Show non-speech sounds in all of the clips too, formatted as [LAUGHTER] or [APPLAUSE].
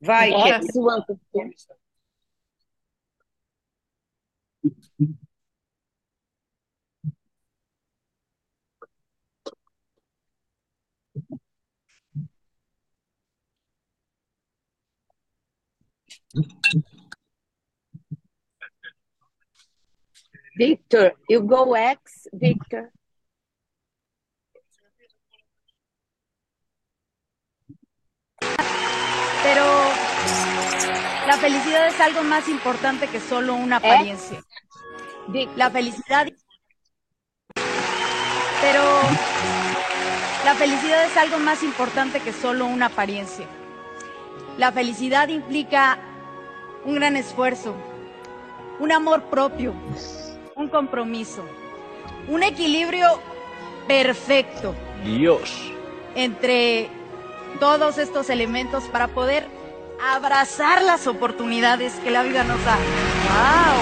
Vai, sua. Victor, you go X, Victor. Pero la felicidad es algo más importante que solo una apariencia. Victor. La felicidad. Pero la felicidad es algo más importante que solo una apariencia. La felicidad implica un gran esfuerzo, un amor propio, un compromiso, un equilibrio perfecto Dios. entre todos estos elementos para poder abrazar las oportunidades que la vida nos da. ¡Wow!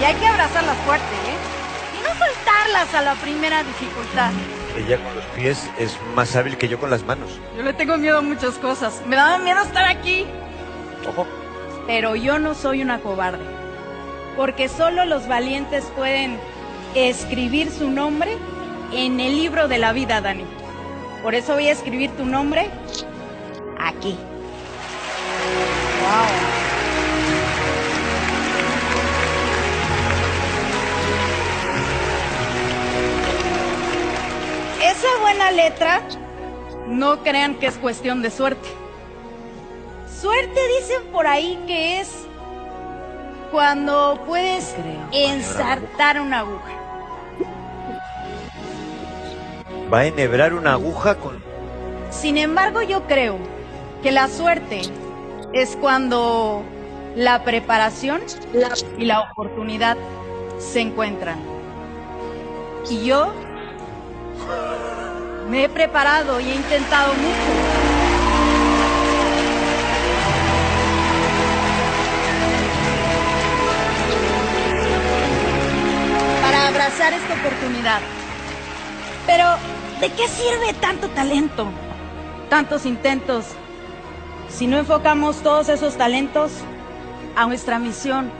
Y hay que abrazarlas fuerte, ¿eh? Y no soltarlas a la primera dificultad. Ella con los pies es más hábil que yo con las manos. Yo le tengo miedo a muchas cosas. Me daba miedo estar aquí. Ojo. Pero yo no soy una cobarde. Porque solo los valientes pueden escribir su nombre en el libro de la vida, Dani. Por eso voy a escribir tu nombre aquí. Wow. Esa buena letra, no crean que es cuestión de suerte. Suerte dicen por ahí que es cuando puedes ensartar una aguja. Va a enhebrar una aguja con... Sin embargo, yo creo que la suerte es cuando la preparación y la oportunidad se encuentran. Y yo me he preparado y he intentado mucho. Para abrazar esta oportunidad. Pero, ¿de qué sirve tanto talento? Tantos intentos. Si no enfocamos todos esos talentos a nuestra misión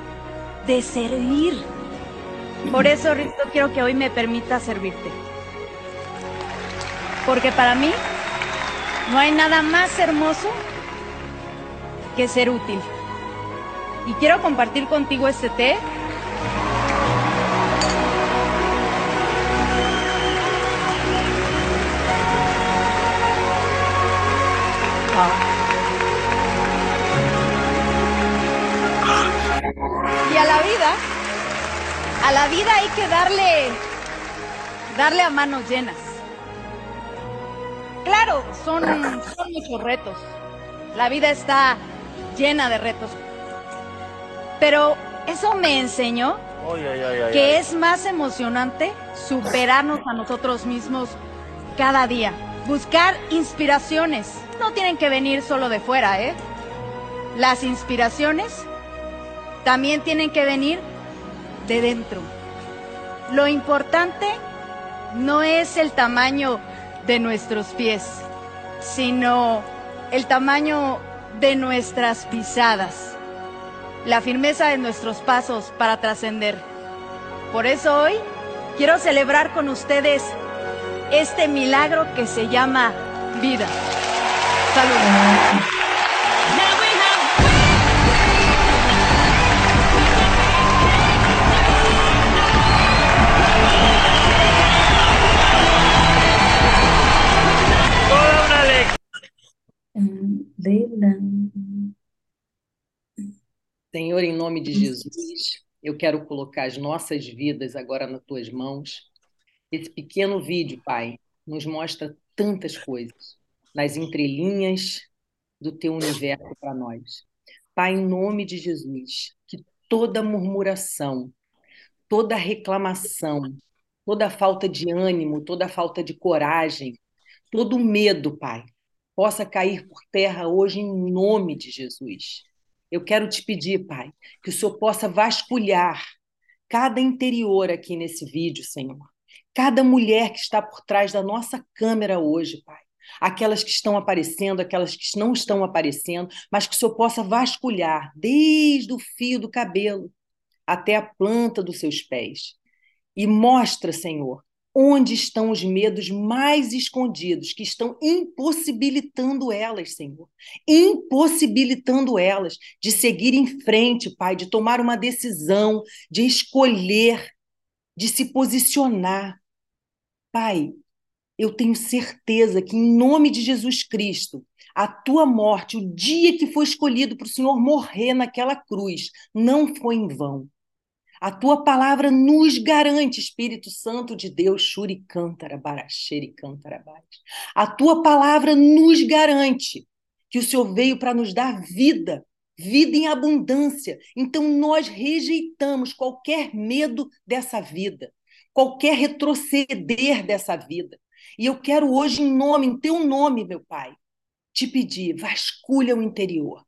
de servir. Por eso, Risto, quiero que hoy me permita servirte. Porque para mí no hay nada más hermoso que ser útil. Y quiero compartir contigo este té. Y a la vida, a la vida hay que darle, darle a manos llenas. Claro, son, son muchos retos. La vida está llena de retos. Pero eso me enseñó Ay, ay, ay, ay, que es más emocionante superarnos a nosotros mismos cada día. Buscar inspiraciones. No tienen que venir solo de fuera, ¿eh? Las inspiraciones también tienen que venir de dentro. Lo importante no es el tamaño de nuestros pies, sino el tamaño de nuestras pisadas, la firmeza de nuestros pasos para trascender. Por eso hoy quiero celebrar con ustedes este milagro que se llama vida. Una lección. Senhor, em nome de Jesus, eu quero colocar as nossas vidas agora nas tuas mãos. Esse pequeno vídeo, Pai, nos mostra tantas coisas nas entrelinhas do teu universo para nós. Pai, em nome de Jesus, que toda murmuração, toda reclamação, toda falta de ânimo, toda falta de coragem, todo medo, Pai, possa cair por terra hoje em nome de Jesus. Eu quero te pedir, Pai, que o Senhor possa vasculhar cada interior aqui nesse vídeo, Senhor. Cada mulher que está por trás da nossa câmera hoje, Pai. Aquelas que estão aparecendo, aquelas que não estão aparecendo, mas que o Senhor possa vasculhar desde o fio do cabelo até a planta dos seus pés. E mostra, Senhor, onde estão os medos mais escondidos que estão impossibilitando elas, Senhor. Impossibilitando elas de seguir em frente, Pai, de tomar uma decisão, de escolher, de se posicionar. Pai, eu tenho certeza que, em nome de Jesus Cristo, a tua morte, o dia que foi escolhido para o Senhor morrer naquela cruz, não foi em vão. A tua palavra nos garante, Espírito Santo de Deus, Shuri Cântara, Baraxeri Cântara, A tua palavra nos garante que o Senhor veio para nos dar vida, vida em abundância. Então nós rejeitamos qualquer medo dessa vida, qualquer retroceder dessa vida. E eu quero hoje, em nome, em teu nome, meu Pai, te pedir, vasculha o interior.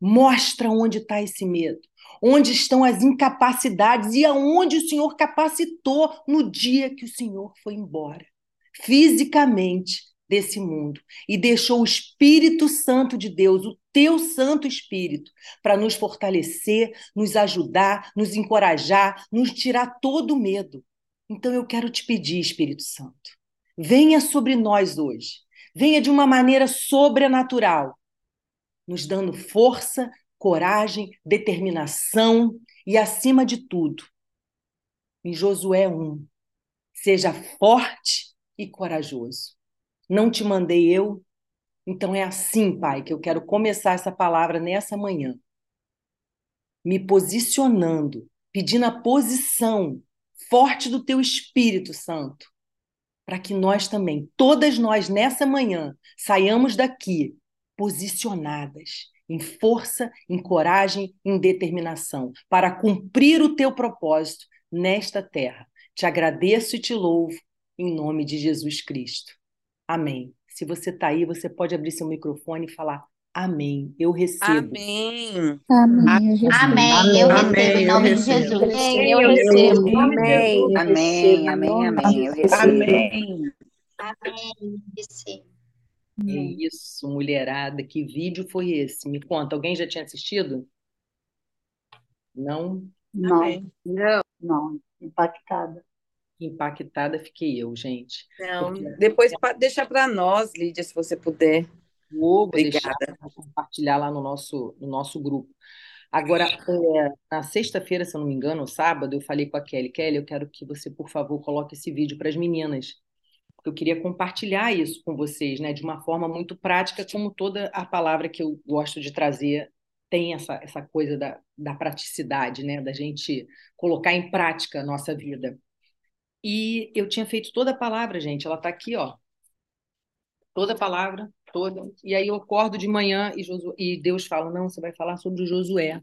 Mostra onde está esse medo, onde estão as incapacidades e aonde o Senhor capacitou no dia que o Senhor foi embora, fisicamente desse mundo, e deixou o Espírito Santo de Deus, o teu Santo Espírito, para nos fortalecer, nos ajudar, nos encorajar, nos tirar todo o medo. Então eu quero te pedir, Espírito Santo, venha sobre nós hoje. Venha de uma maneira sobrenatural, nos dando força, coragem, determinação e, acima de tudo, em Josué 1, seja forte e corajoso. Não te mandei eu, então é assim, Pai, que eu quero começar essa palavra nessa manhã. Me posicionando, pedindo a posição forte do teu Espírito Santo para que nós também, todas nós nessa manhã, saiamos daqui posicionadas em força, em coragem, em determinação, para cumprir o teu propósito nesta terra. Te agradeço e te louvo em nome de Jesus Cristo. Amém. Se você está aí, você pode abrir seu microfone e falar Amém. Eu recebo. Amém. Amém. Eu recebo. Amém. Eu recebo em nome de Jesus. Amém. Eu recebo. Amém. Amém, amém, amém. Eu recebo. Amém. Amém. Recebo. É isso, mulherada. Que vídeo foi esse? Me conta, alguém já tinha assistido? Não? Não, Amém. Não, não. Impactada. Impactada fiquei eu, gente. Não, Porque- depois deixa para nós, Lídia, se você puder. Vou deixar Obrigada. para compartilhar lá no nosso, no nosso grupo. Agora, é, na sexta-feira, se eu não me engano, ou sábado, eu falei com a Kelly, Kelly, eu quero que você, por favor, coloque esse vídeo para as meninas, porque eu queria compartilhar isso com vocês, né, de uma forma muito prática, como toda a palavra que eu gosto de trazer tem essa, essa coisa da, da praticidade, né, da gente colocar em prática a nossa vida. E eu tinha feito toda a palavra, gente, ela está aqui, ó, toda a palavra, toda. E aí eu acordo de manhã e, Josué, e Deus fala: não, você vai falar sobre Josué.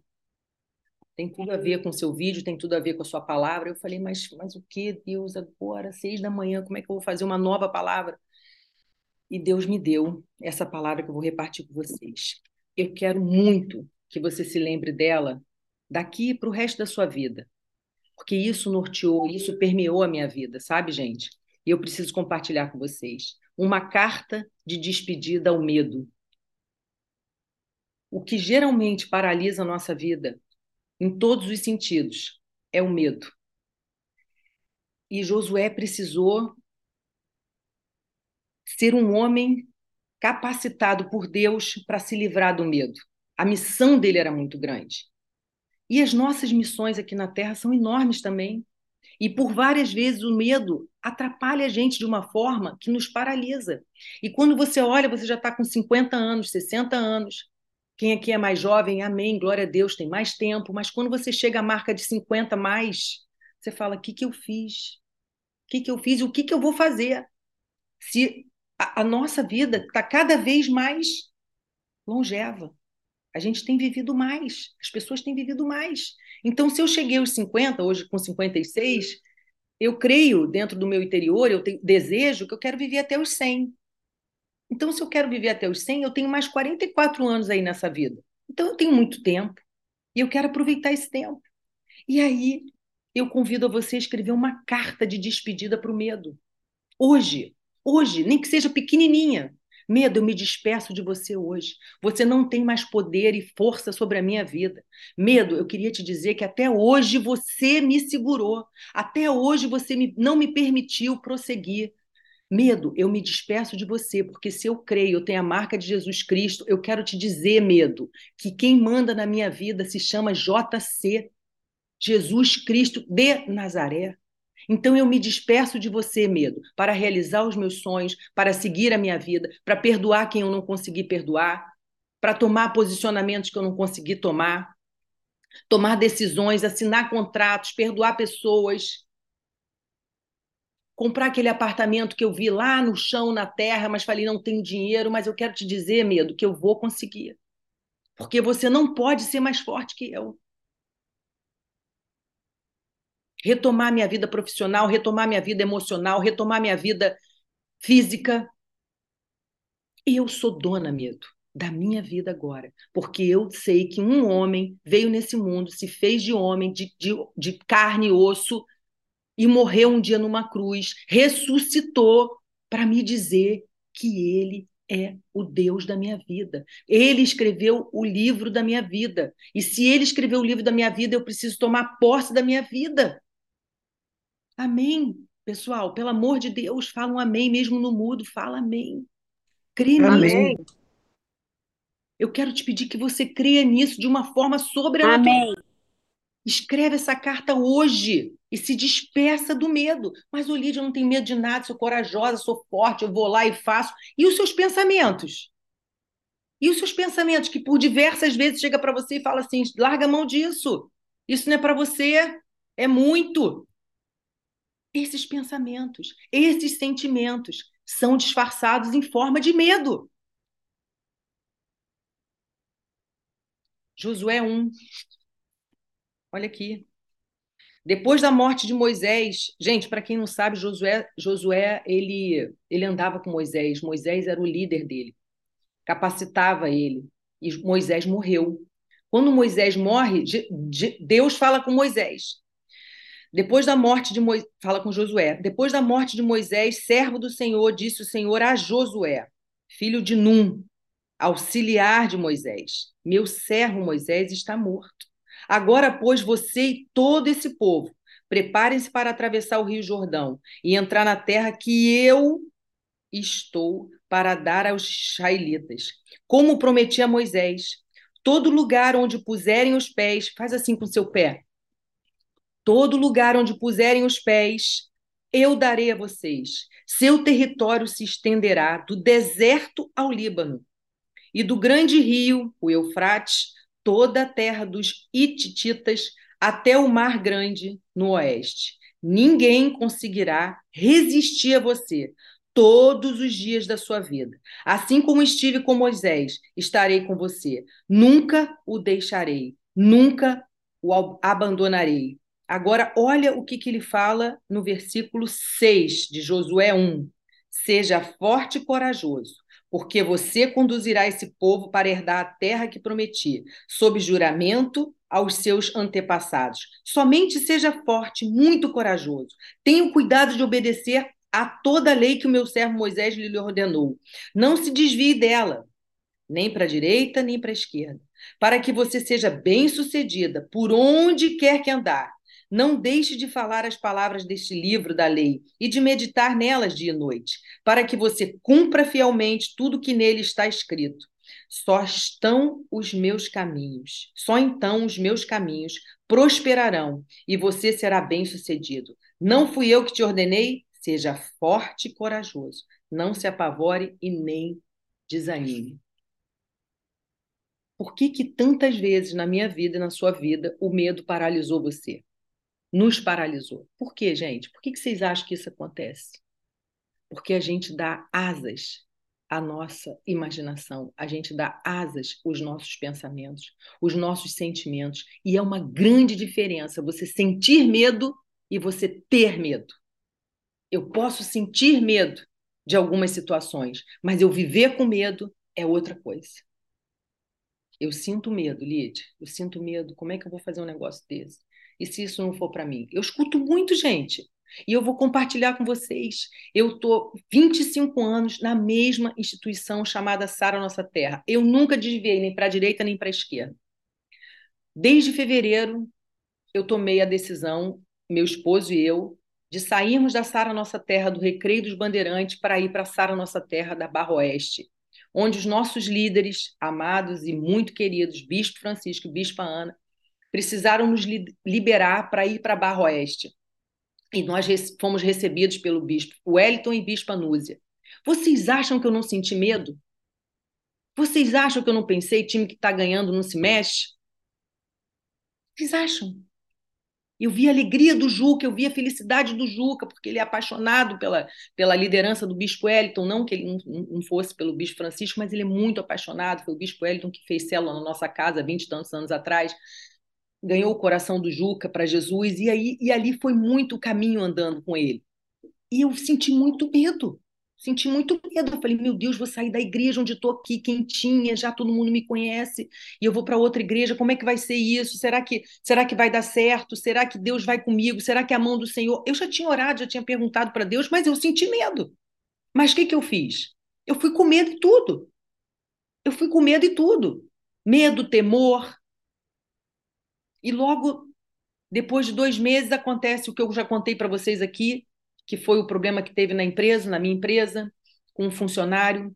Tem tudo a ver com o seu vídeo, tem tudo a ver com a sua palavra. Eu falei, mas, mas o que, Deus, agora, seis da manhã, como é que eu vou fazer uma nova palavra? E Deus me deu essa palavra que eu vou repartir com vocês. Eu quero muito que você se lembre dela daqui para o resto da sua vida. Porque isso norteou, isso permeou a minha vida, sabe, gente? E eu preciso compartilhar com vocês. Uma carta de despedida ao medo. O que geralmente paralisa a nossa vida, em todos os sentidos, é o medo. E Josué precisou ser um homem capacitado por Deus para se livrar do medo. A missão dele era muito grande. E as nossas missões aqui na Terra são enormes também. E por várias vezes o medo atrapalha a gente de uma forma que nos paralisa. E quando você olha, você já está com 50 anos, 60 anos. Quem aqui é mais jovem, amém, glória a Deus, tem mais tempo. Mas quando você chega à marca de 50 mais, você fala: o que, que eu fiz? O que, que eu fiz e o que, que eu vou fazer? Se a, a nossa vida está cada vez mais longeva. A gente tem vivido mais, as pessoas têm vivido mais. Então, se eu cheguei aos 50, hoje com 56, eu creio dentro do meu interior, eu tenho desejo que eu quero viver até os 100. Então, se eu quero viver até os 100, eu tenho mais 44 anos aí nessa vida. Então, eu tenho muito tempo e eu quero aproveitar esse tempo. E aí, eu convido a você a escrever uma carta de despedida para o medo. Hoje, hoje, nem que seja pequenininha. Medo, eu me despeço de você hoje. Você não tem mais poder e força sobre a minha vida. Medo, eu queria te dizer que até hoje você me segurou. Até hoje você me, não me permitiu prosseguir. Medo, eu me despeço de você, porque se eu creio, eu tenho a marca de Jesus Cristo, eu quero te dizer, medo, que quem manda na minha vida se chama JC, Jesus Cristo de Nazaré. Então eu me despeço de você, medo, para realizar os meus sonhos, para seguir a minha vida, para perdoar quem eu não consegui perdoar, para tomar posicionamentos que eu não consegui tomar, tomar decisões, assinar contratos, perdoar pessoas, comprar aquele apartamento que eu vi lá no chão, na terra, mas falei, não tenho dinheiro, mas eu quero te dizer, medo, que eu vou conseguir. Porque você não pode ser mais forte que eu. Retomar minha vida profissional, retomar minha vida emocional, retomar minha vida física. Eu sou dona, medo, da minha vida agora. Porque eu sei que um homem veio nesse mundo, se fez de homem, de, de, de carne e osso, e morreu um dia numa cruz, ressuscitou para me dizer que ele é o Deus da minha vida. Ele escreveu o livro da minha vida. E se ele escreveu o livro da minha vida, eu preciso tomar posse da minha vida. Amém. Pessoal, pelo amor de Deus, fala um amém, mesmo no mudo, fala amém. Crê Amém. nisso. Eu quero te pedir que você creia nisso de uma forma sobrenatural. Amém. Escreve essa carta hoje e se despeça do medo. Mas, ô Lídia, eu não tenho medo de nada, sou corajosa, sou forte, eu vou lá e faço. E os seus pensamentos? E os seus pensamentos que por diversas vezes chega para você e fala assim: larga a mão disso. Isso não é para você, é muito. Esses pensamentos, esses sentimentos são disfarçados em forma de medo. Josué 1. Olha aqui. Depois da morte de Moisés, gente, para quem não sabe, Josué, Josué ele, ele andava com Moisés. Moisés era o líder dele, capacitava ele. E Moisés morreu. Quando Moisés morre, Deus fala com Moisés. Depois da morte de Moisés, fala com Josué. Depois da morte de Moisés, servo do Senhor, disse o Senhor a Josué, filho de Num, auxiliar de Moisés: Meu servo Moisés está morto. Agora, pois, você e todo esse povo, preparem-se para atravessar o Rio Jordão e entrar na terra que eu estou para dar aos israelitas, como prometi a Moisés. Todo lugar onde puserem os pés, faz assim com seu pé. Todo lugar onde puserem os pés, eu darei a vocês. Seu território se estenderá do deserto ao Líbano e do grande rio, o Eufrates, toda a terra dos Hitititas até o Mar Grande no oeste. Ninguém conseguirá resistir a você todos os dias da sua vida. Assim como estive com Moisés, estarei com você. Nunca o deixarei, nunca o abandonarei. Agora, olha o que, que ele fala no versículo 6 de Josué 1. Seja forte e corajoso, porque você conduzirá esse povo para herdar a terra que prometi, sob juramento aos seus antepassados. Somente seja forte, muito corajoso. Tenha o cuidado de obedecer a toda a lei que o meu servo Moisés lhe ordenou. Não se desvie dela, nem para a direita, nem para a esquerda, para que você seja bem-sucedida por onde quer que andar. Não deixe de falar as palavras deste livro da lei e de meditar nelas dia e noite, para que você cumpra fielmente tudo que nele está escrito. Só estão os meus caminhos, só então os meus caminhos prosperarão e você será bem-sucedido. Não fui eu que te ordenei? Seja forte e corajoso. Não se apavore e nem desanime. Por que, que tantas vezes na minha vida e na sua vida o medo paralisou você? Nos paralisou. Por quê, gente? Por que, que vocês acham que isso acontece? Porque a gente dá asas à nossa imaginação, a gente dá asas aos nossos pensamentos, os nossos sentimentos. E é uma grande diferença você sentir medo e você ter medo. Eu posso sentir medo de algumas situações, mas eu viver com medo é outra coisa. Eu sinto medo, Lídia. Eu sinto medo. Como é que eu vou fazer um negócio desse? E se isso não for para mim? Eu escuto muito gente. E eu vou compartilhar com vocês. Eu estou 25 anos na mesma instituição chamada Sara Nossa Terra. Eu nunca desviei nem para a direita nem para a esquerda. Desde fevereiro, eu tomei a decisão, meu esposo e eu, de sairmos da Sara Nossa Terra, do Recreio dos Bandeirantes, para ir para a Sara Nossa Terra da Barra Oeste, onde os nossos líderes, amados e muito queridos, Bispo Francisco e Bispa Ana, precisaram nos liberar para ir para Barra Oeste. E nós fomos recebidos pelo Bispo Wellington e Bispa Núzia. Vocês acham que eu não senti medo? Vocês acham que eu não pensei, time que está ganhando não se mexe? Vocês acham? Eu vi a alegria do Juca, eu vi a felicidade do Juca, porque ele é apaixonado pela, pela liderança do Bispo Wellington, não que ele não, não fosse pelo Bispo Francisco, mas ele é muito apaixonado. Foi o Bispo Wellington que fez célula na nossa casa 20 e tantos anos atrás, ganhou o coração do Juca para Jesus, e, aí, e ali foi muito caminho andando com ele. E eu senti muito medo. Senti muito medo. Eu falei, meu Deus, vou sair da igreja onde estou aqui, quentinha, já todo mundo me conhece, e eu vou para outra igreja, como é que vai ser isso? Será que, será que vai dar certo? Será que Deus vai comigo? Será que é a mão do Senhor? Eu já tinha orado, já tinha perguntado para Deus, mas eu senti medo. Mas o que, que eu fiz? Eu fui com medo e tudo. Eu fui com medo e tudo. Medo, temor. E logo, depois de dois meses, acontece o que eu já contei para vocês aqui, que foi o problema que teve na empresa, na minha empresa, com um funcionário.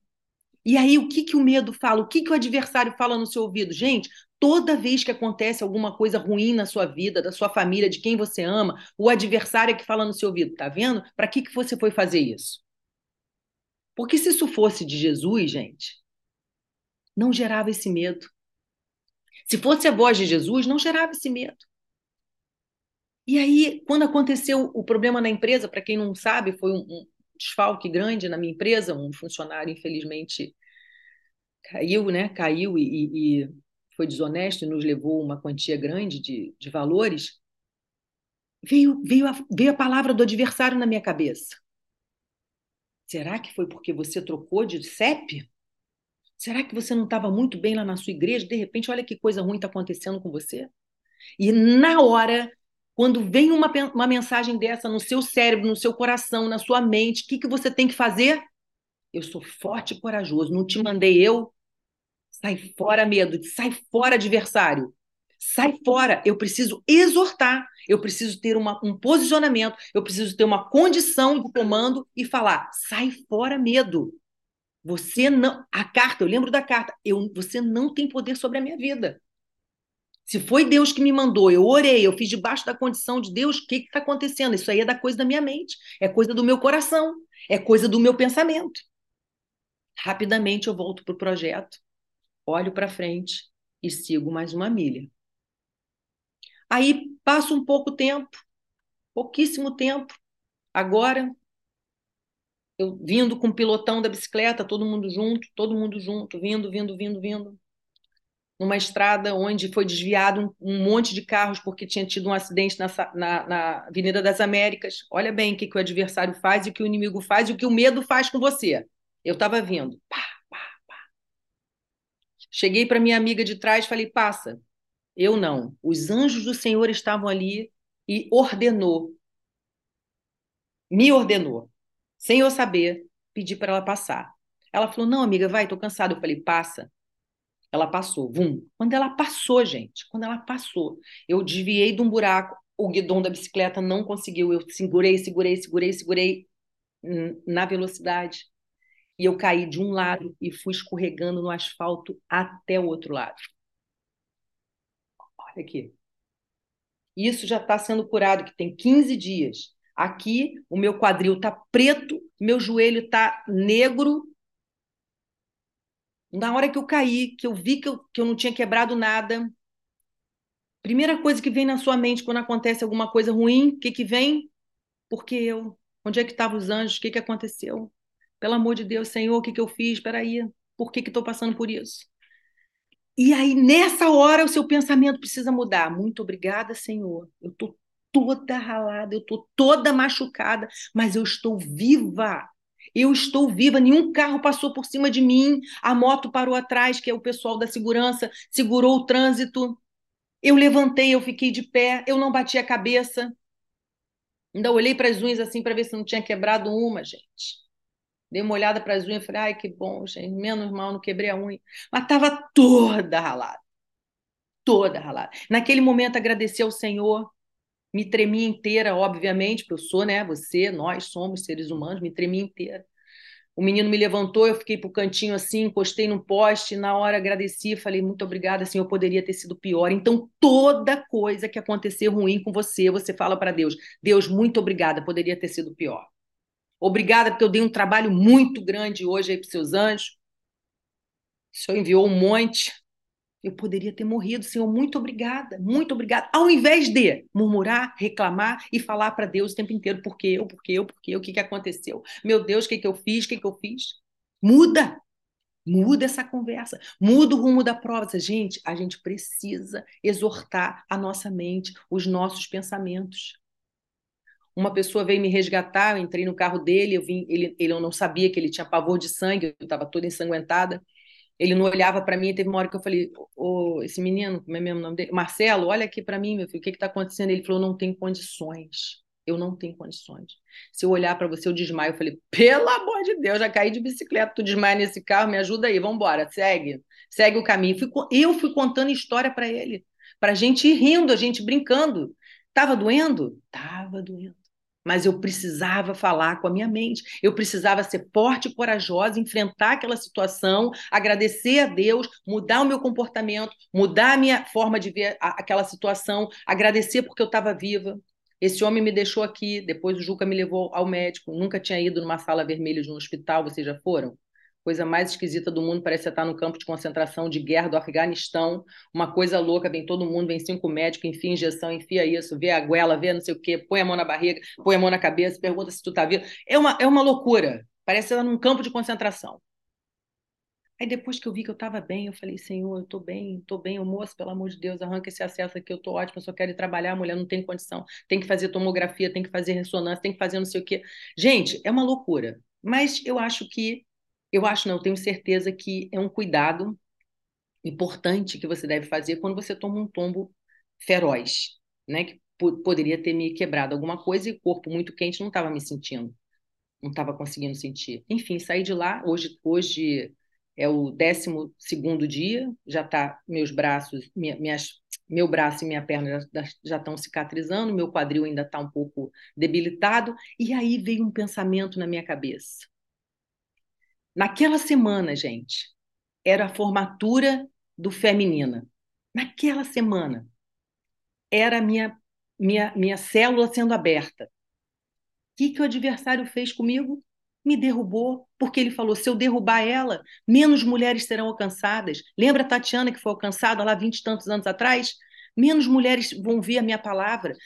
E aí, o que, que o medo fala? O que, que o adversário fala no seu ouvido? Gente, toda vez que acontece alguma coisa ruim na sua vida, da sua família, de quem você ama, o adversário é que fala no seu ouvido, tá vendo? Para que, que você foi fazer isso? Porque se isso fosse de Jesus, gente, não gerava esse medo. Se fosse a voz de Jesus, não gerava esse medo. E aí, quando aconteceu o problema na empresa, para quem não sabe, foi um, um desfalque grande na minha empresa, um funcionário, infelizmente, caiu, né? Caiu e, e foi desonesto e nos levou uma quantia grande de, de valores. Veio, veio, a, veio a palavra do adversário na minha cabeça. Será que foi porque você trocou de CEP? Será que você não estava muito bem lá na sua igreja? De repente, olha que coisa ruim está acontecendo com você. E na hora quando vem uma, uma mensagem dessa no seu cérebro, no seu coração, na sua mente, o que, que você tem que fazer? Eu sou forte e corajoso, não te mandei eu. Sai fora, medo, sai fora, adversário. Sai fora. Eu preciso exortar, eu preciso ter uma, um posicionamento, eu preciso ter uma condição de comando e falar: sai fora, medo. Você não. A carta, eu lembro da carta, eu, você não tem poder sobre a minha vida. Se foi Deus que me mandou, eu orei, eu fiz debaixo da condição de Deus, o que está acontecendo? Isso aí é da coisa da minha mente, é coisa do meu coração, é coisa do meu pensamento. Rapidamente eu volto para o projeto, olho para frente e sigo mais uma milha. Aí passa um pouco tempo, pouquíssimo tempo. Agora, eu vindo com o pilotão da bicicleta, todo mundo junto, todo mundo junto, vindo, vindo, vindo, vindo numa estrada onde foi desviado um, um, monte de carros porque tinha tido um acidente na, na, na Avenida das Américas. Olha bem o que, que, o adversário faz o que o inimigo faz e o que o medo faz com você. Eu estava vindo. Pá, pá, pá. Cheguei para minha amiga de trás falei: passa. Eu não. Os anjos do Senhor estavam ali e ordenou. Me ordenou. Sem eu saber, pedi para ela passar. Ela falou: não, amiga, vai, estou cansada. Eu falei: passa. Ela passou, vum. Quando ela passou, gente, quando ela passou, eu desviei de um buraco, o guidão da bicicleta não conseguiu. Eu segurei, segurei, segurei, segurei na velocidade. E eu caí de um lado e fui escorregando no asfalto até o outro lado. Olha aqui. Isso já está sendo curado, que tem 15 dias. Aqui, o meu quadril está preto, meu joelho está negro na hora que eu caí, que eu vi que eu, que eu não tinha quebrado nada, primeira coisa que vem na sua mente quando acontece alguma coisa ruim, o que, que vem? Porque eu. Onde é que estavam os anjos? O que, que aconteceu? Pelo amor de Deus, Senhor, o que, que eu fiz? Espera aí, por que estou passando por isso? E aí, nessa hora, o seu pensamento precisa mudar. Muito obrigada, Senhor. Eu estou toda ralada, eu estou toda machucada, mas eu estou viva. Eu estou viva, nenhum carro passou por cima de mim, a moto parou atrás, que é o pessoal da segurança, segurou o trânsito. Eu levantei, eu fiquei de pé, eu não bati a cabeça. Ainda olhei para as unhas assim para ver se não tinha quebrado uma, gente. Dei uma olhada para as unhas e falei, ai, que bom, gente, menos mal, não quebrei a unha. Mas estava toda ralada. Toda ralada. Naquele momento, agradeci ao Senhor, me tremi inteira, obviamente, porque eu sou, né? Você, nós somos seres humanos, me tremi inteira. O menino me levantou, eu fiquei pro cantinho assim, encostei no poste, na hora agradeci, falei muito obrigada, assim, eu poderia ter sido pior. Então, toda coisa que acontecer ruim com você, você fala para Deus: Deus, muito obrigada, poderia ter sido pior. Obrigada porque eu dei um trabalho muito grande hoje aí para seus anjos. O Senhor enviou um monte. Eu poderia ter morrido, Senhor. Muito obrigada, muito obrigada. Ao invés de murmurar, reclamar e falar para Deus o tempo inteiro: por que eu, por que eu, por que eu, o que, que aconteceu? Meu Deus, o que, que eu fiz, o que, que eu fiz? Muda, muda essa conversa, muda o rumo da prova. Gente, a gente precisa exortar a nossa mente, os nossos pensamentos. Uma pessoa veio me resgatar, eu entrei no carro dele, eu vim, ele, ele eu não sabia que ele tinha pavor de sangue, eu estava toda ensanguentada. Ele não olhava para mim, teve uma hora que eu falei: oh, esse menino, como é mesmo o nome dele? Marcelo, olha aqui para mim, meu filho, o que está acontecendo? Ele falou: não tem condições. Eu não tenho condições. Se eu olhar para você, eu desmaio. Eu falei: pelo amor de Deus, já caí de bicicleta, tu desmaia nesse carro, me ajuda aí, vamos embora, segue, segue o caminho. eu fui contando história para ele, para a gente ir rindo, a gente brincando. Tava doendo? Tava doendo mas eu precisava falar com a minha mente. Eu precisava ser forte e corajosa, enfrentar aquela situação, agradecer a Deus, mudar o meu comportamento, mudar a minha forma de ver aquela situação, agradecer porque eu estava viva. Esse homem me deixou aqui, depois o Juca me levou ao médico. Nunca tinha ido numa sala vermelha de um hospital, vocês já foram? Coisa mais esquisita do mundo, parece estar no campo de concentração de guerra do Afeganistão, uma coisa louca, vem todo mundo, vem cinco médicos, enfia injeção, enfia isso, vê a goela, vê não sei o quê, põe a mão na barriga, põe a mão na cabeça, pergunta se tu tá vivo. É uma, é uma loucura, parece estar num campo de concentração. Aí depois que eu vi que eu estava bem, eu falei, Senhor, eu estou bem, estou bem, moço, pelo amor de Deus, arranca esse acesso aqui, eu estou ótimo, eu só quero ir trabalhar, a mulher não tem condição, tem que fazer tomografia, tem que fazer ressonância, tem que fazer não sei o quê. Gente, é uma loucura. Mas eu acho que eu acho, não, eu tenho certeza que é um cuidado importante que você deve fazer quando você toma um tombo feroz, né? Que poderia ter me quebrado alguma coisa e o corpo muito quente não estava me sentindo, não estava conseguindo sentir. Enfim, saí de lá. Hoje, hoje é o décimo segundo dia, já tá meus braços, minha, minhas, meu braço e minha perna já estão cicatrizando, meu quadril ainda está um pouco debilitado. E aí veio um pensamento na minha cabeça. Naquela semana, gente, era a formatura do Feminina. Naquela semana, era a minha, minha, minha célula sendo aberta. O que, que o adversário fez comigo? Me derrubou, porque ele falou: se eu derrubar ela, menos mulheres serão alcançadas. Lembra a Tatiana que foi alcançada lá vinte e tantos anos atrás? Menos mulheres vão ver a minha palavra,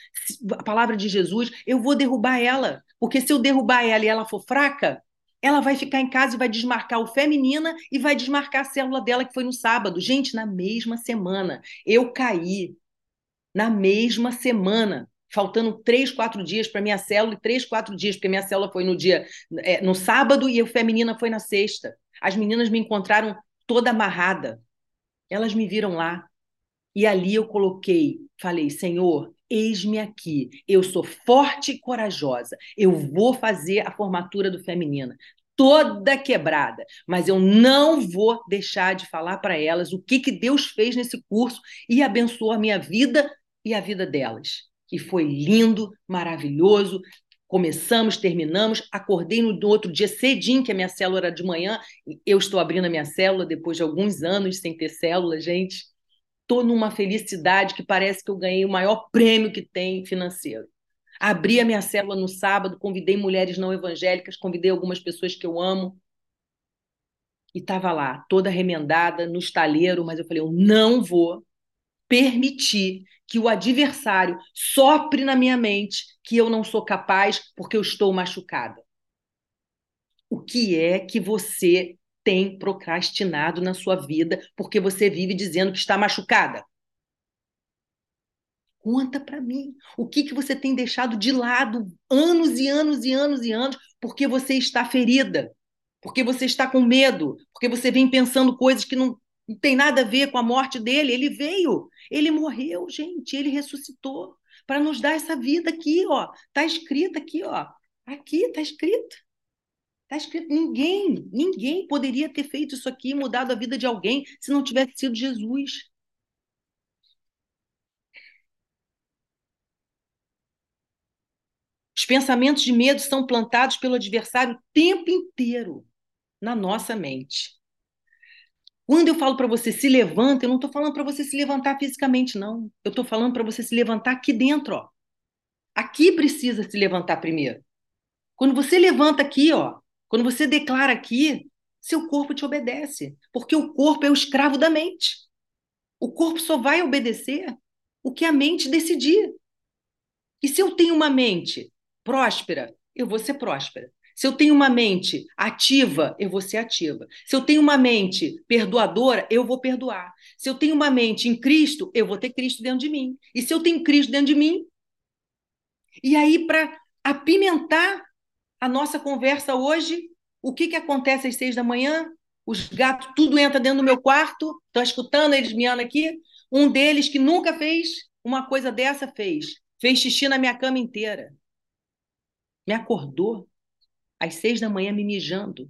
a palavra de Jesus. Eu vou derrubar ela, porque se eu derrubar ela e ela for fraca, ela vai ficar em casa e vai desmarcar o feminina e vai desmarcar a célula dela que foi no sábado. Gente, na mesma semana. Eu caí. Na mesma semana. Faltando três, quatro dias para minha célula e três, quatro dias, porque minha célula foi no dia é, no sábado e a feminina foi na sexta. As meninas me encontraram toda amarrada. Elas me viram lá. E ali eu coloquei, falei, Senhor, eis-me aqui, eu sou forte e corajosa, eu vou fazer a formatura do feminina, toda quebrada, mas eu não vou deixar de falar para elas o que, que Deus fez nesse curso e abençoou a minha vida e a vida delas. E foi lindo, maravilhoso. Começamos, terminamos. Acordei no outro dia cedinho, que a minha célula era de manhã. Eu estou abrindo a minha célula depois de alguns anos sem ter célula, gente estou numa felicidade que parece que eu ganhei o maior prêmio que tem financeiro. Abri a minha célula no sábado, convidei mulheres não evangélicas, convidei algumas pessoas que eu amo. E estava lá, toda remendada, no estaleiro, mas eu falei: eu não vou permitir que o adversário sopre na minha mente que eu não sou capaz porque eu estou machucada. O que é que você tem procrastinado na sua vida porque você vive dizendo que está machucada? Conta para mim. O que, que você tem deixado de lado anos e anos e anos e anos porque você está ferida? Porque você está com medo? Porque você vem pensando coisas que não, não tem nada a ver com a morte dele? Ele veio, ele morreu, gente, ele ressuscitou. para nos dar essa vida aqui, ó. Tá escrito aqui, ó. Aqui tá escrito. Tá escrito. Ninguém, ninguém poderia ter feito isso aqui, mudado a vida de alguém, se não tivesse sido Jesus. Os pensamentos de medo são plantados pelo adversário o tempo inteiro na nossa mente. Quando eu falo para você se levanta, eu não estou falando para você se levantar fisicamente, não. Eu estou falando para você se levantar aqui dentro, ó. Aqui precisa se levantar primeiro. Quando você levanta aqui, ó, quando você declara aqui, seu corpo te obedece, porque o corpo é o escravo da mente. O corpo só vai obedecer o que a mente decidir. E se eu tenho uma mente próspera, eu vou ser próspera. Se eu tenho uma mente ativa, eu vou ser ativa. Se eu tenho uma mente perdoadora, eu vou perdoar. Se eu tenho uma mente em Cristo, eu vou ter Cristo dentro de mim. E se eu tenho Cristo dentro de mim, e aí para apimentar a nossa conversa hoje, o que que acontece às seis da manhã? Os gatos tudo entra dentro do meu quarto, estou escutando eles miando aqui. Um deles que nunca fez uma coisa dessa fez, fez xixi na minha cama inteira. Me acordou às seis da manhã me mijando. O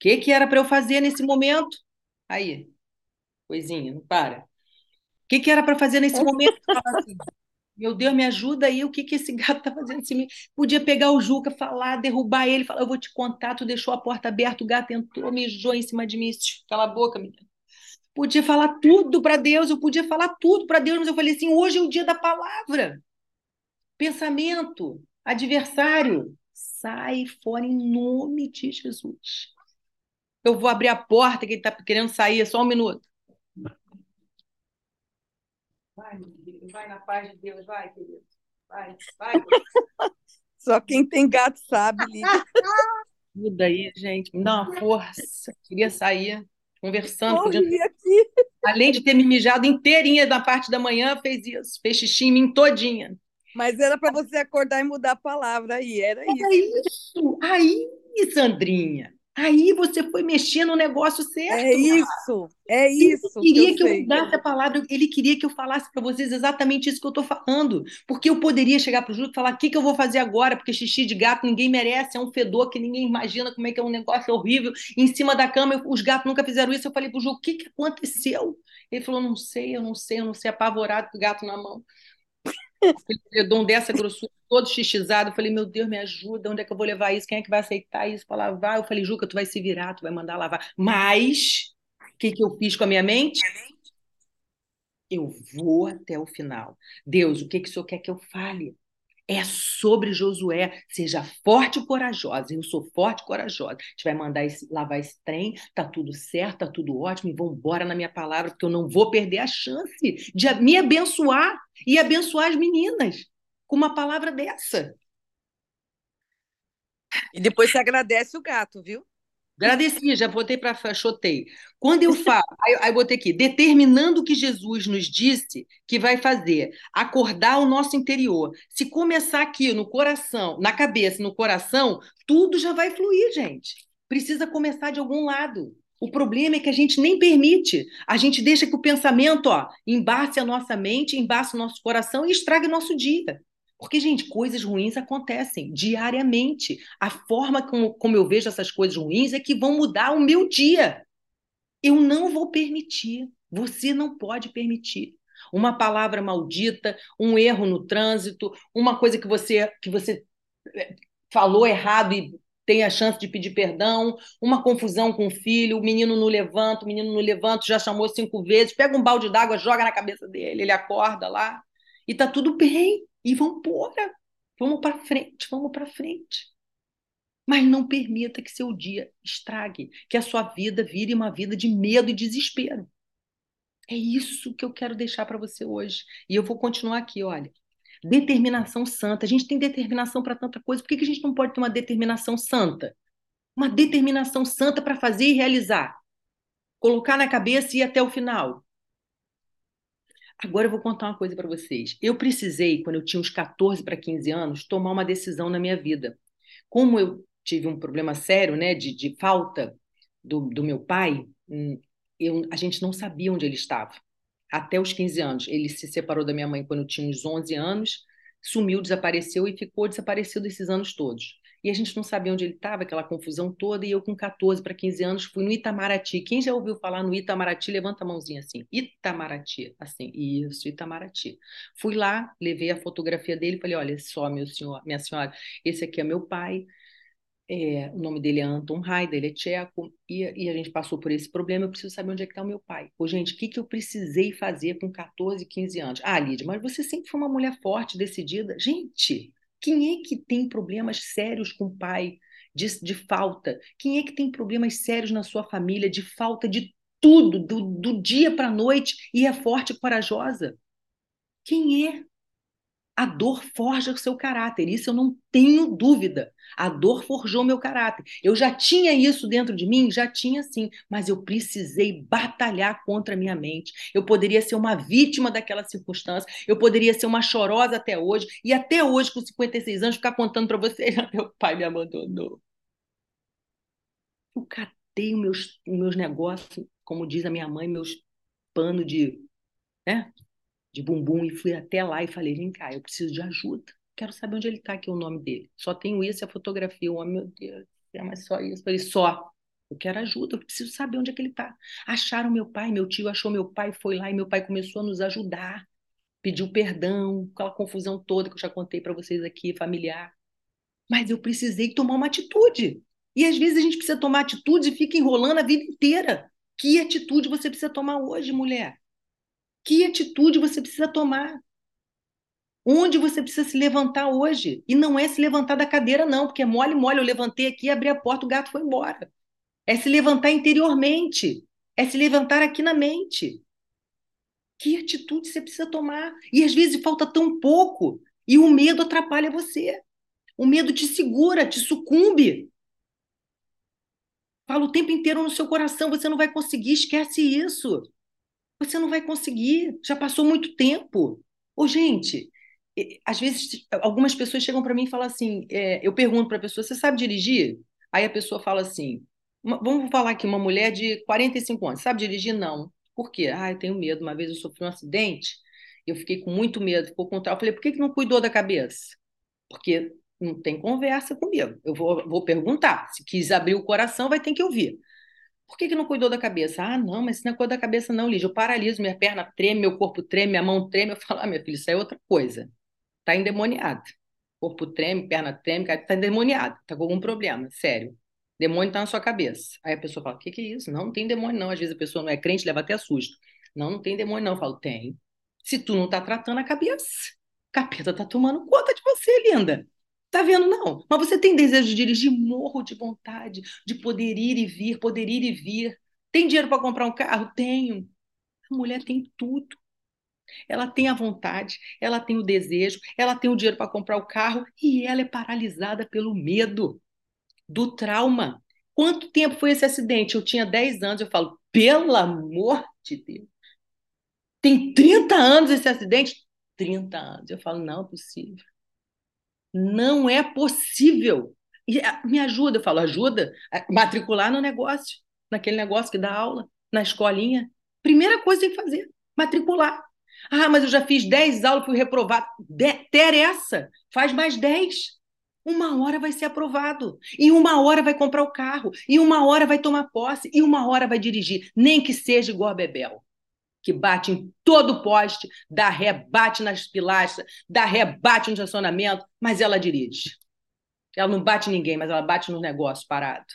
que, que era para eu fazer nesse momento? Aí, coisinha, não para. O que, que era para fazer nesse momento? [LAUGHS] Assim, Meu Deus, me ajuda aí, o que, que esse [LAUGHS] gato está fazendo assim? Podia pegar o Juca, falar, derrubar ele, falar, eu vou te contar, tu deixou a porta aberta, o gato entrou, mijou em cima de mim, cala a boca, menina. Podia falar tudo para Deus, eu podia falar tudo para Deus, mas eu falei assim, hoje é o dia da palavra. Pensamento, adversário, sai fora em nome de Jesus. Eu vou abrir a porta que ele está querendo sair, só um minuto. Vai, vai na paz de Deus, vai, querido. Vai, vai. [LAUGHS] Só quem tem gato sabe. Ajuda aí, gente. Me dá uma força. Queria sair conversando. Podia... aqui. Além de ter me mijado inteirinha na parte da manhã, fez isso. Fez xixi em mim todinha. Mas era para você acordar e mudar a palavra aí, era isso. Era isso. Aí, Sandrinha. Aí você foi mexer no negócio certo. É isso, é isso. Ele queria que que eu, mudasse a palavra, ele queria que eu falasse para vocês exatamente isso que eu estou falando. Porque eu poderia chegar para o Júlio e falar: o que, que eu vou fazer agora? Porque xixi de gato ninguém merece, é um fedor que ninguém imagina como é que é um negócio horrível. Em cima da cama, eu- os gatos nunca fizeram isso. Eu falei para o Júlio: o que, que aconteceu? Ele falou: não sei, eu não sei, eu não sei, apavorado com o gato na mão. Aquele edredom dessa grossura, todo xixizado. Eu falei, meu Deus, me ajuda, onde é que eu vou levar isso? Quem é que vai aceitar isso para lavar? Eu falei, Juca, tu vai se virar, tu vai mandar lavar. Mas, o que, que eu fiz com a minha mente? Eu vou até o final. Deus, o que, que o Senhor quer que eu fale? É sobre Josué. Seja forte e corajosa. Eu sou forte e corajosa. A gente vai mandar esse- lavar esse trem, tá tudo certo, tá tudo ótimo, e vamos embora na minha palavra, porque eu não vou perder a chance de me abençoar e abençoar as meninas com uma palavra dessa. E depois você agradece o gato, viu? Agradeci, já botei para chotei. Quando eu falo, [LAUGHS] aí, aí botei aqui, determinando o que Jesus nos disse que vai fazer, acordar o nosso interior. Se começar aqui no coração, na cabeça, no coração, tudo já vai fluir, gente. Precisa começar de algum lado. O problema é que a gente nem permite. A gente deixa que o pensamento, ó, embace a nossa mente, embace o nosso coração e estrague o nosso dia. Porque, gente, coisas ruins acontecem diariamente. A forma como, como eu vejo essas coisas ruins é que vão mudar o meu dia. Eu não vou permitir. Você não pode permitir. Uma palavra maldita, um erro no trânsito, uma coisa que você, que você eh, falou errado e tem a chance de pedir perdão, uma confusão com o filho, o menino não levanta, o menino não levanta, já chamou cinco vezes, pega um balde d'água, joga na cabeça dele, ele acorda lá e tá tudo bem. E vamos embora. Vamos para frente, vamos para frente. Mas não permita que seu dia estrague, que a sua vida vire uma vida de medo e desespero. É isso que eu quero deixar para você hoje. E eu vou continuar aqui, olha. Determinação santa. A gente tem determinação para tanta coisa. Por que que a gente não pode ter uma determinação santa? Uma determinação santa para fazer e realizar. Colocar na cabeça e ir até o final. Agora eu vou contar uma coisa para vocês. Eu precisei, quando eu tinha uns 14 para 15 anos, tomar uma decisão na minha vida. Como eu tive um problema sério, né, de, de falta do, do meu pai, hum, eu, a gente não sabia onde ele estava. até os 15 anos. Ele se separou da minha mãe quando eu tinha uns 11 anos, sumiu, desapareceu e ficou desaparecido esses anos todos. E a gente não sabia onde ele estava, aquela confusão toda, e eu com 14 para 15 anos fui no Itamaraty. Quem já ouviu falar no Itamaraty, levanta a mãozinha assim. Itamaraty, assim, isso, Itamaraty. Fui lá, levei a fotografia dele falei, olha só, meu senhor, minha senhora, esse aqui é meu pai, é, o nome dele é Anton Haider, ele é tcheco, e, e, a gente passou por esse problema, eu preciso saber onde é que está o meu pai. Ô, gente, o que, que eu precisei fazer com 14, 15 anos? Ah, Lídia, mas você sempre foi uma mulher forte, decidida. Gente, quem é que tem problemas sérios com o pai, de, de falta? Quem é que tem problemas sérios na sua família, de falta de tudo, do, do dia para a noite, e é forte e corajosa? Quem é? A dor forja o seu caráter, isso eu não tenho dúvida. A dor forjou meu caráter. Eu já tinha isso dentro de mim, já tinha sim, mas eu precisei batalhar contra a minha mente. Eu poderia ser uma vítima daquela circunstância, eu poderia ser uma chorosa até hoje, e até hoje, com 56 anos, ficar contando para vocês: [LAUGHS] meu pai me abandonou. Eu catei meus, meus negócios, como diz a minha mãe, meus panos de. Né? De bumbum e fui até lá e falei: vem cá, eu preciso de ajuda. Quero saber onde ele está, aqui o nome dele. Só tenho isso a fotografia. O homem, meu Deus, é mais só isso. Falei: só. Eu quero ajuda, eu preciso saber onde é que ele está. Acharam meu pai, meu tio achou meu pai, foi lá e meu pai começou a nos ajudar. Pediu perdão, aquela confusão toda que eu já contei para vocês aqui, familiar. Mas eu precisei tomar uma atitude. E às vezes a gente precisa tomar atitude e fica enrolando a vida inteira. Que atitude você precisa tomar hoje, mulher? Que atitude você precisa tomar? Onde você precisa se levantar hoje? E não é se levantar da cadeira, não, porque é mole, mole. Eu levantei aqui, abri a porta, o gato foi embora. É se levantar interiormente. É se levantar aqui na mente. Que atitude você precisa tomar? E às vezes falta tão pouco e o medo atrapalha você. O medo te segura, te sucumbe. Fala o tempo inteiro no seu coração, você não vai conseguir, esquece isso. Você não vai conseguir, já passou muito tempo. Ô, gente, às vezes algumas pessoas chegam para mim e falam assim: é, eu pergunto para a pessoa, você sabe dirigir? Aí a pessoa fala assim: vamos falar aqui, uma mulher de 45 anos, sabe dirigir? Não. Por quê? Ah, eu tenho medo. Uma vez eu sofri um acidente, eu fiquei com muito medo, ficou contra. Eu falei: por que, que não cuidou da cabeça? Porque não tem conversa comigo. Eu vou, vou perguntar. Se quis abrir o coração, vai ter que ouvir. Por que, que não cuidou da cabeça? Ah, não, mas isso não é coisa da cabeça, não, Lígia. Eu paraliso, minha perna treme, meu corpo treme, minha mão treme. Eu falo, ah, meu filho, isso é outra coisa. Está endemoniado. Corpo treme, perna treme, está endemoniado. Está com algum problema, sério. Demônio está na sua cabeça. Aí a pessoa fala, o que, que é isso? Não, não tem demônio, não. Às vezes a pessoa não é crente, leva até susto. Não, não tem demônio, não. Eu falo, tem. Se tu não está tratando a cabeça, capeta está tomando conta de você, linda. Tá vendo? Não. Mas você tem desejo de dirigir? Morro de vontade de poder ir e vir, poder ir e vir. Tem dinheiro para comprar um carro? Tenho. A mulher tem tudo. Ela tem a vontade, ela tem o desejo, ela tem o dinheiro para comprar o carro e ela é paralisada pelo medo, do trauma. Quanto tempo foi esse acidente? Eu tinha 10 anos, eu falo, pelo amor de Deus. Tem 30 anos esse acidente? 30 anos. Eu falo, não é possível. Não é possível. E, ah, me ajuda, eu falo, ajuda a matricular no negócio, naquele negócio que dá aula, na escolinha. Primeira coisa que tem que fazer, matricular. Ah, mas eu já fiz 10 aulas, fui reprovado. De Teresa, faz mais 10. Uma hora vai ser aprovado. E uma hora vai comprar o carro. E uma hora vai tomar posse. E uma hora vai dirigir. Nem que seja igual a Bebel que bate em todo poste, dá ré, bate nas pilastras, dá ré, bate no estacionamento, mas ela dirige. Ela não bate ninguém, mas ela bate no negócio parado.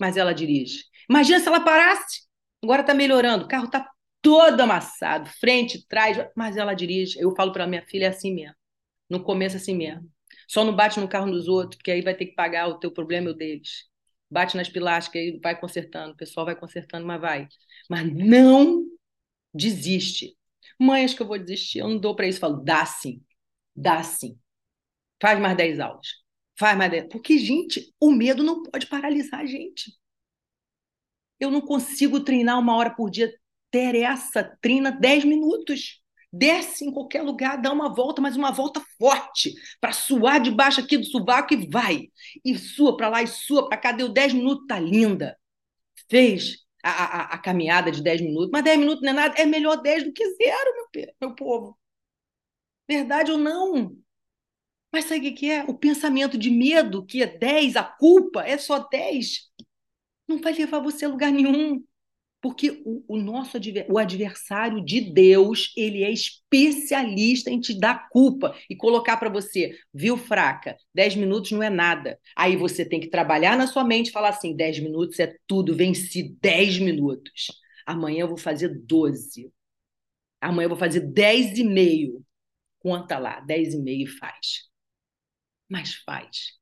Mas ela dirige. Imagina se ela parasse. Agora está melhorando, o carro está todo amassado, frente, trás, mas ela dirige. Eu falo para minha filha é assim mesmo. No começo é assim mesmo. Só não bate no carro dos outros, porque aí vai ter que pagar o teu problema e o deles. Bate nas pilastras, aí vai consertando, o pessoal vai consertando, mas vai. Mas não desiste. Mãe, acho que eu vou desistir, eu não dou para isso. Eu falo, dá sim, dá sim. Faz mais 10 aulas. Faz mais 10. Porque, gente, o medo não pode paralisar a gente. Eu não consigo treinar uma hora por dia. Teresa, treina 10 minutos. Desce em qualquer lugar, dá uma volta, mas uma volta forte, para suar debaixo aqui do sovaco e vai. E sua para lá e sua para cá, deu 10 minutos, tá linda. Fez, a, a, a caminhada de 10 minutos, mas 10 minutos não é nada, é melhor 10 do que zero, meu, meu povo. Verdade ou não? Mas sabe o que é? O pensamento de medo, que é 10, a culpa é só 10, não vai levar você a lugar nenhum. Porque o, o nosso o adversário de Deus, ele é especialista em te dar culpa e colocar para você, viu, fraca, 10 minutos não é nada. Aí você tem que trabalhar na sua mente e falar assim: 10 minutos é tudo, venci 10 minutos. Amanhã eu vou fazer 12. Amanhã eu vou fazer 10 e meio. Conta lá, 10 e meio e faz. Mas faz.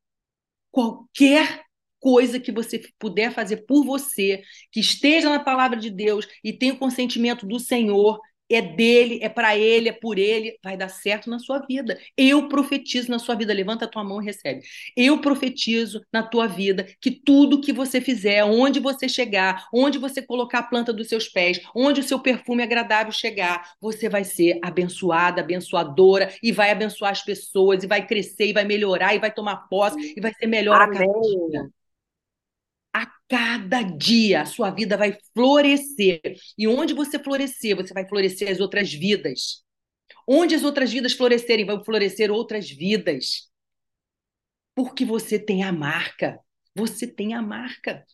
Qualquer coisa que você puder fazer por você, que esteja na palavra de Deus e tenha o consentimento do Senhor, é dele, é para ele, é por ele, vai dar certo na sua vida. Eu profetizo na sua vida, levanta a tua mão e recebe. Eu profetizo na tua vida que tudo que você fizer, onde você chegar, onde você colocar a planta dos seus pés, onde o seu perfume agradável chegar, você vai ser abençoada, abençoadora e vai abençoar as pessoas e vai crescer e vai melhorar e vai tomar posse e vai ser melhor Amém. a cada dia a cada dia a sua vida vai florescer. E onde você florescer, você vai florescer as outras vidas. Onde as outras vidas florescerem, vão florescer outras vidas. Porque você tem a marca. Você tem a marca.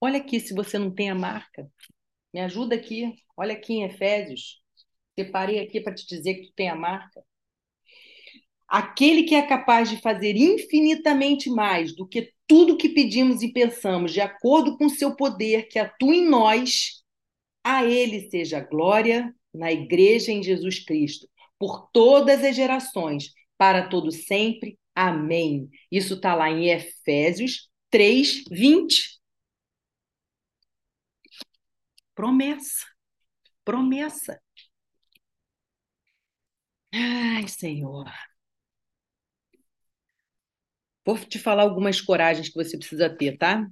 Olha aqui se você não tem a marca. Me ajuda aqui. Olha aqui em Efésios. Separei aqui para te dizer que tu tem a marca. Aquele que é capaz de fazer infinitamente mais do que tudo que pedimos e pensamos, de acordo com seu poder que atua em nós, a ele seja glória na igreja em Jesus Cristo, por todas as gerações, para todo sempre. Amém. Isso está lá em Efésios 3, 20. Promessa. Promessa. Ai, Senhor. Vou te falar algumas coragens que você precisa ter, tá?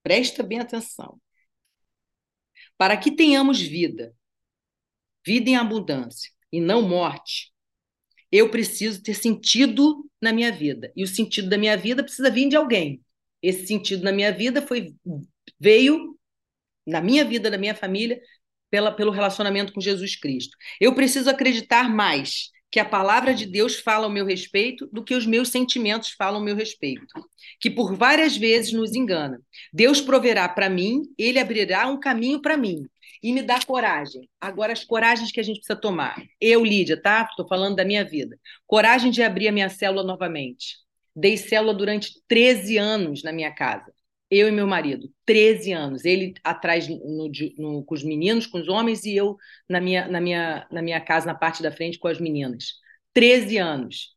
Presta bem atenção. Para que tenhamos vida, vida em abundância e não morte, eu preciso ter sentido na minha vida. E o sentido da minha vida precisa vir de alguém. Esse sentido na minha vida foi veio na minha vida, na minha família, pela, pelo relacionamento com Jesus Cristo. Eu preciso acreditar mais que a palavra de Deus fala ao meu respeito do que os meus sentimentos falam ao meu respeito, que por várias vezes nos engana. Deus proverá para mim, ele abrirá um caminho para mim e me dá coragem. Agora, as coragens que a gente precisa tomar. Eu, Lídia, tá? Estou falando da minha vida. Coragem de abrir a minha célula novamente. Dei célula durante 13 anos na minha casa eu e meu marido, 13 anos, ele atrás no, no, com os meninos, com os homens, e eu na minha, na, minha, na minha casa, na parte da frente, com as meninas. 13 anos.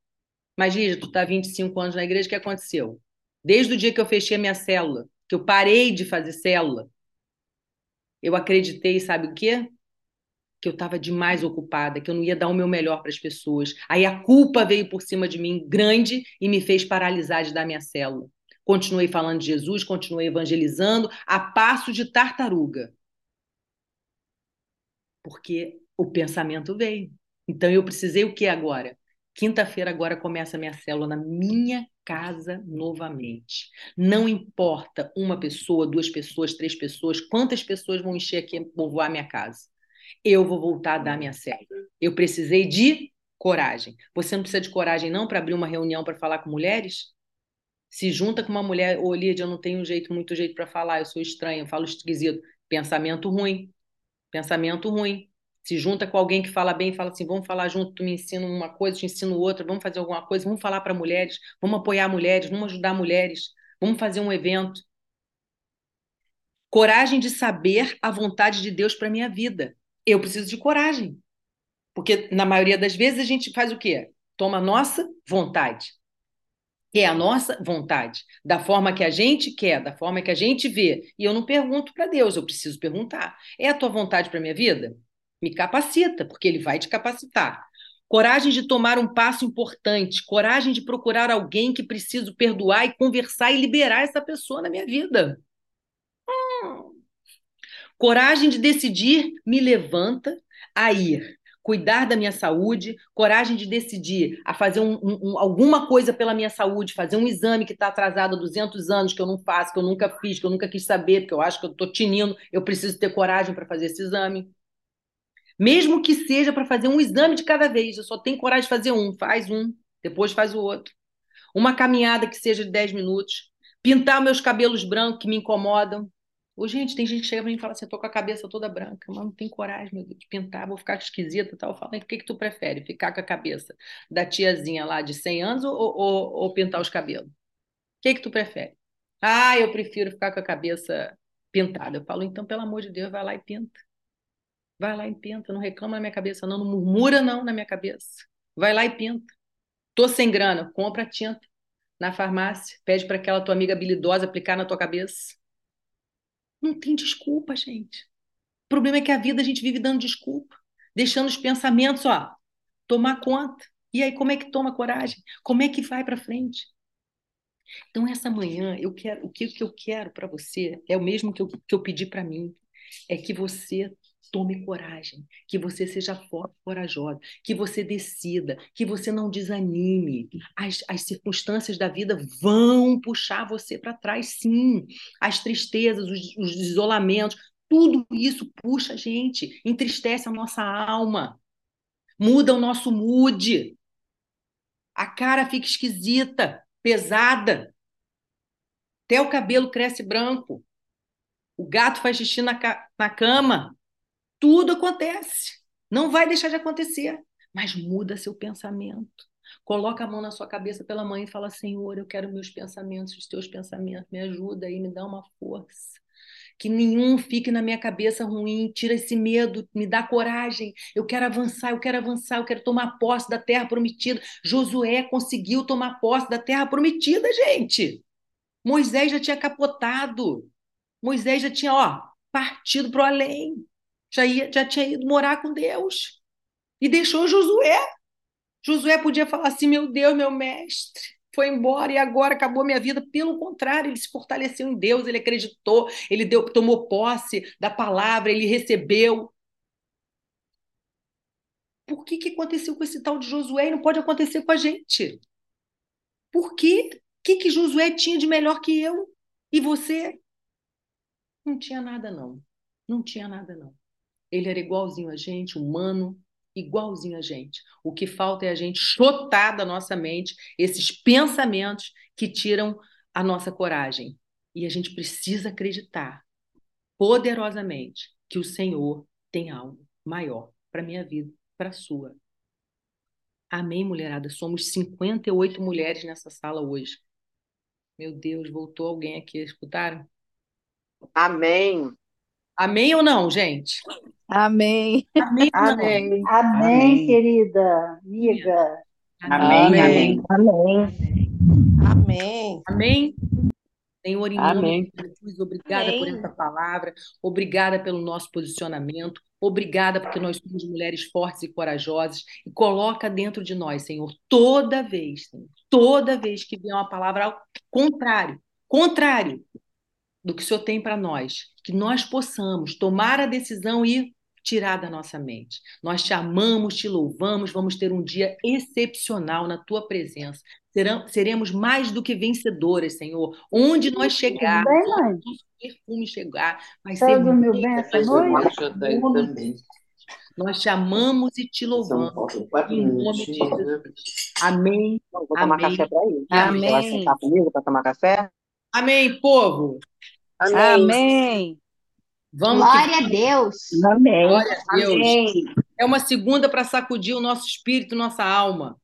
Mas, Lígia, tu está 25 anos na igreja, o que aconteceu? Desde o dia que eu fechei a minha célula, que eu parei de fazer célula, eu acreditei, sabe o quê? Que eu estava demais ocupada, que eu não ia dar o meu melhor para as pessoas. Aí a culpa veio por cima de mim, grande, e me fez paralisar de dar minha célula continuei falando de Jesus, continuei evangelizando a passo de tartaruga. Porque o pensamento veio. Então eu precisei o que agora? Quinta-feira agora começa a minha célula na minha casa novamente. Não importa uma pessoa, duas pessoas, três pessoas, quantas pessoas vão encher aqui, povoar minha casa. Eu vou voltar a dar minha célula. Eu precisei de coragem. Você não precisa de coragem não para abrir uma reunião para falar com mulheres? Se junta com uma mulher, ô Lídia, eu não tenho jeito, muito jeito para falar, eu sou estranha, eu falo esquisito. Pensamento ruim. Pensamento ruim. Se junta com alguém que fala bem, fala assim: vamos falar junto, tu me ensina uma coisa, te ensino outra, vamos fazer alguma coisa, vamos falar para mulheres, vamos apoiar mulheres, vamos ajudar mulheres, vamos fazer um evento. Coragem de saber a vontade de Deus para minha vida. Eu preciso de coragem. Porque na maioria das vezes a gente faz o quê? Toma nossa vontade é a nossa vontade, da forma que a gente quer, da forma que a gente vê. E eu não pergunto para Deus, eu preciso perguntar: é a tua vontade para minha vida? Me capacita, porque ele vai te capacitar. Coragem de tomar um passo importante, coragem de procurar alguém que preciso perdoar e conversar e liberar essa pessoa na minha vida. Hum. Coragem de decidir me levanta a ir. Cuidar da minha saúde, coragem de decidir a fazer um, um, alguma coisa pela minha saúde, fazer um exame que está atrasado há 200 anos, que eu não faço, que eu nunca fiz, que eu nunca quis saber, porque eu acho que eu estou tinindo, eu preciso ter coragem para fazer esse exame. Mesmo que seja para fazer um exame de cada vez, eu só tenho coragem de fazer um, faz um, depois faz o outro. Uma caminhada que seja de 10 minutos, pintar meus cabelos brancos que me incomodam, Ô, gente, tem gente que chega pra mim e fala assim, eu tô com a cabeça toda branca, mas não tem coragem, meu Deus, de pintar, vou ficar esquisita e tal. Eu falo, o que que tu prefere? Ficar com a cabeça da tiazinha lá de 100 anos ou, ou, ou pintar os cabelos? O que que tu prefere? Ah, eu prefiro ficar com a cabeça pintada. Eu falo, então, pelo amor de Deus, vai lá e pinta. Vai lá e pinta, não reclama na minha cabeça, não, não murmura não na minha cabeça. Vai lá e pinta. Tô sem grana, compra tinta na farmácia, pede para aquela tua amiga habilidosa aplicar na tua cabeça. Não tem desculpa, gente. O problema é que a vida a gente vive dando desculpa, deixando os pensamentos, ó, tomar conta. E aí, como é que toma coragem? Como é que vai para frente? Então, essa manhã, eu quero, o que, que eu quero para você é o mesmo que eu, que eu pedi para mim. É que você tome coragem, que você seja forte, corajosa, que você decida, que você não desanime. As, as circunstâncias da vida vão puxar você para trás, sim. As tristezas, os, os isolamentos, tudo isso puxa a gente, entristece a nossa alma, muda o nosso mood. A cara fica esquisita, pesada. Até o cabelo cresce branco. O gato faz xixi na, na cama. Tudo acontece. Não vai deixar de acontecer, mas muda seu pensamento. Coloca a mão na sua cabeça pela manhã e fala: Senhor, eu quero meus pensamentos, os teus pensamentos, me ajuda aí, me dá uma força. Que nenhum fique na minha cabeça ruim, tira esse medo, me dá coragem. Eu quero avançar, eu quero avançar, eu quero tomar posse da terra prometida. Josué conseguiu tomar posse da terra prometida, gente. Moisés já tinha capotado. Moisés já tinha, ó, partido para o além já, ia, já tinha ido morar com Deus. E deixou Josué. Josué podia falar assim: meu Deus, meu mestre, foi embora e agora acabou minha vida. Pelo contrário, ele se fortaleceu em Deus, ele acreditou, ele deu, tomou posse da palavra, ele recebeu. Por que, que aconteceu com esse tal de Josué e não pode acontecer com a gente? Por quê? O que, que Josué tinha de melhor que eu? E você? Não tinha nada, não. Não tinha nada, não. Ele era igualzinho a gente, humano, igualzinho a gente. O que falta é a gente chotar da nossa mente esses pensamentos que tiram a nossa coragem. E a gente precisa acreditar poderosamente que o Senhor tem algo maior para minha vida, para a sua. Amém, mulherada? Somos 58 mulheres nessa sala hoje. Meu Deus, voltou alguém aqui, escutaram? Amém. Amém ou não, gente? Amém. Amém. Amém. Amém, querida amiga. Amém. Amém. Amém. Amém. Amém. Senhor, em nome Amém. de Jesus, obrigada por essa palavra, obrigada pelo nosso posicionamento, obrigada porque nós somos mulheres fortes e corajosas, e coloca dentro de nós, Senhor, toda vez, Senhor, toda vez que vier uma palavra ao contrário, contrário do que o Senhor tem para nós, que nós possamos tomar a decisão e tirar da nossa mente. Nós te amamos, te louvamos, vamos ter um dia excepcional na tua presença. Serão, seremos mais do que vencedoras, Senhor. Onde nós chegarmos, onde nosso perfume chegar, vai ser muito bem essa noite? Nós te amamos e te louvamos. Em nome de Jesus. Amém. Vou tomar Amém. café para ele. Amém. Você vai sentar comigo para tomar café? Amém, povo. Amém. Vamos que Glória a Deus. Amém. glória a Deus. Amém. É uma segunda para sacudir o nosso espírito, nossa alma.